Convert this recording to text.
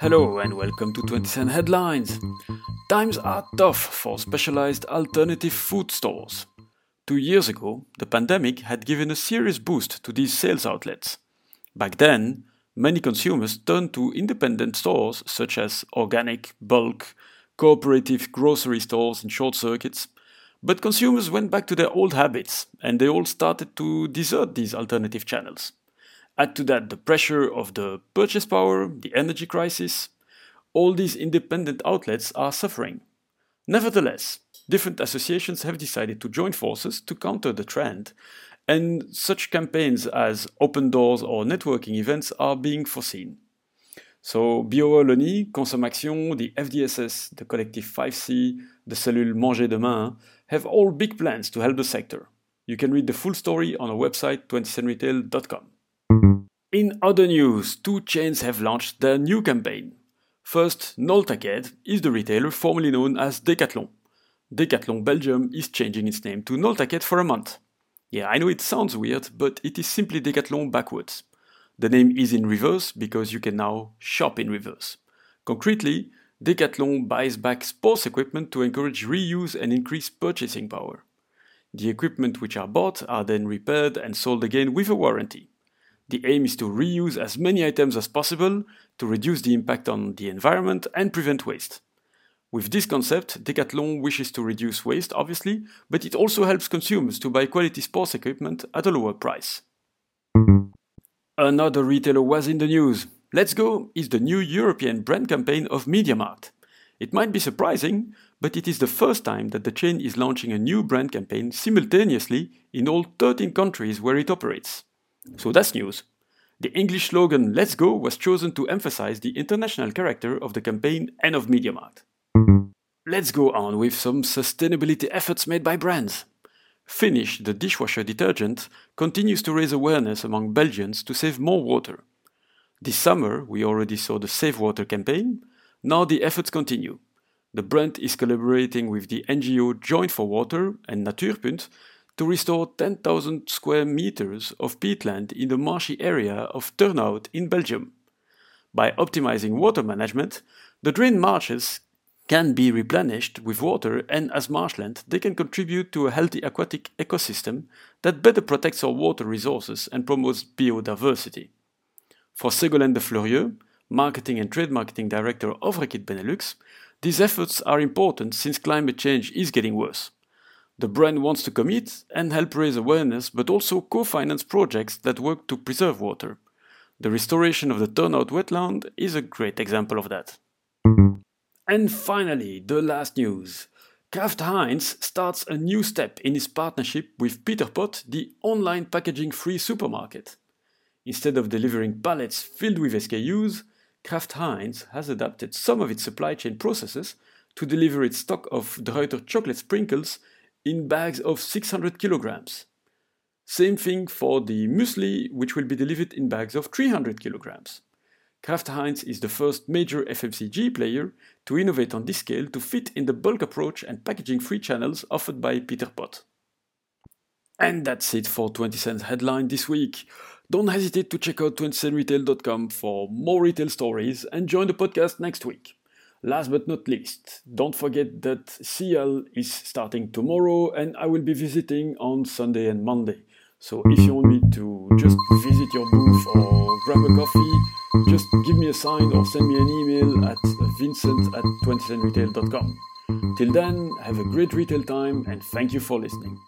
Hello and welcome to 20 Cent Headlines. Times are tough for specialized alternative food stores. Two years ago, the pandemic had given a serious boost to these sales outlets. Back then, many consumers turned to independent stores such as organic, bulk, cooperative grocery stores and short circuits. But consumers went back to their old habits and they all started to desert these alternative channels. Add to that the pressure of the purchase power, the energy crisis. All these independent outlets are suffering. Nevertheless, different associations have decided to join forces to counter the trend, and such campaigns as open doors or networking events are being foreseen. So BioE Consommation, the FDSS, the Collective 5C, the Cellule Manger Demain have all big plans to help the sector. You can read the full story on our website 20centretail.com. In other news, two chains have launched their new campaign. First, Nolhtaced is the retailer formerly known as Decathlon. Decathlon Belgium is changing its name to Nolhtaced for a month. Yeah, I know it sounds weird, but it is simply Decathlon backwards. The name is in reverse because you can now shop in reverse. Concretely, Decathlon buys back sports equipment to encourage reuse and increase purchasing power. The equipment which are bought are then repaired and sold again with a warranty. The aim is to reuse as many items as possible to reduce the impact on the environment and prevent waste. With this concept, Decathlon wishes to reduce waste, obviously, but it also helps consumers to buy quality sports equipment at a lower price. Another retailer was in the news. Let's Go is the new European brand campaign of MediaMarkt. It might be surprising, but it is the first time that the chain is launching a new brand campaign simultaneously in all 13 countries where it operates. So that's news. The English slogan Let's Go was chosen to emphasize the international character of the campaign and of MediaMarkt. Let's go on with some sustainability efforts made by brands. Finish, the dishwasher detergent, continues to raise awareness among Belgians to save more water. This summer, we already saw the Save Water campaign. Now the efforts continue. The brand is collaborating with the NGO Joint for Water and Natuurpunt to restore 10,000 square meters of peatland in the marshy area of Turnhout in Belgium. By optimizing water management, the drained marshes can be replenished with water and as marshland they can contribute to a healthy aquatic ecosystem that better protects our water resources and promotes biodiversity. For Ségolène de Fleurieux, marketing and trade marketing director of Reckitt Benelux, these efforts are important since climate change is getting worse. The brand wants to commit and help raise awareness, but also co finance projects that work to preserve water. The restoration of the Turnhout wetland is a great example of that. And finally, the last news. Kraft Heinz starts a new step in its partnership with Pieter Pot, the online packaging free supermarket. Instead of delivering pallets filled with SKUs, Kraft Heinz has adapted some of its supply chain processes to deliver its stock of De Ruijter chocolate sprinkles in bags of 600 kilograms. Same thing for the muesli, which will be delivered in bags of 300 kilograms. Kraft Heinz is the first major FMCG player to innovate on this scale to fit in the bulk approach and packaging free channels offered by Pieter Pot. And that's it for 20 Cents Headline this week. Don't hesitate to check out 20centretail.com for more retail stories and join the podcast next week. Last but not least, don't forget that SIAL is starting tomorrow and I will be visiting on Sunday and Monday. So if you want me to just visit your booth or grab a coffee, just give me a sign or send me an email at vincent at 20centretail.com. Till then, have a great retail time and thank you for listening.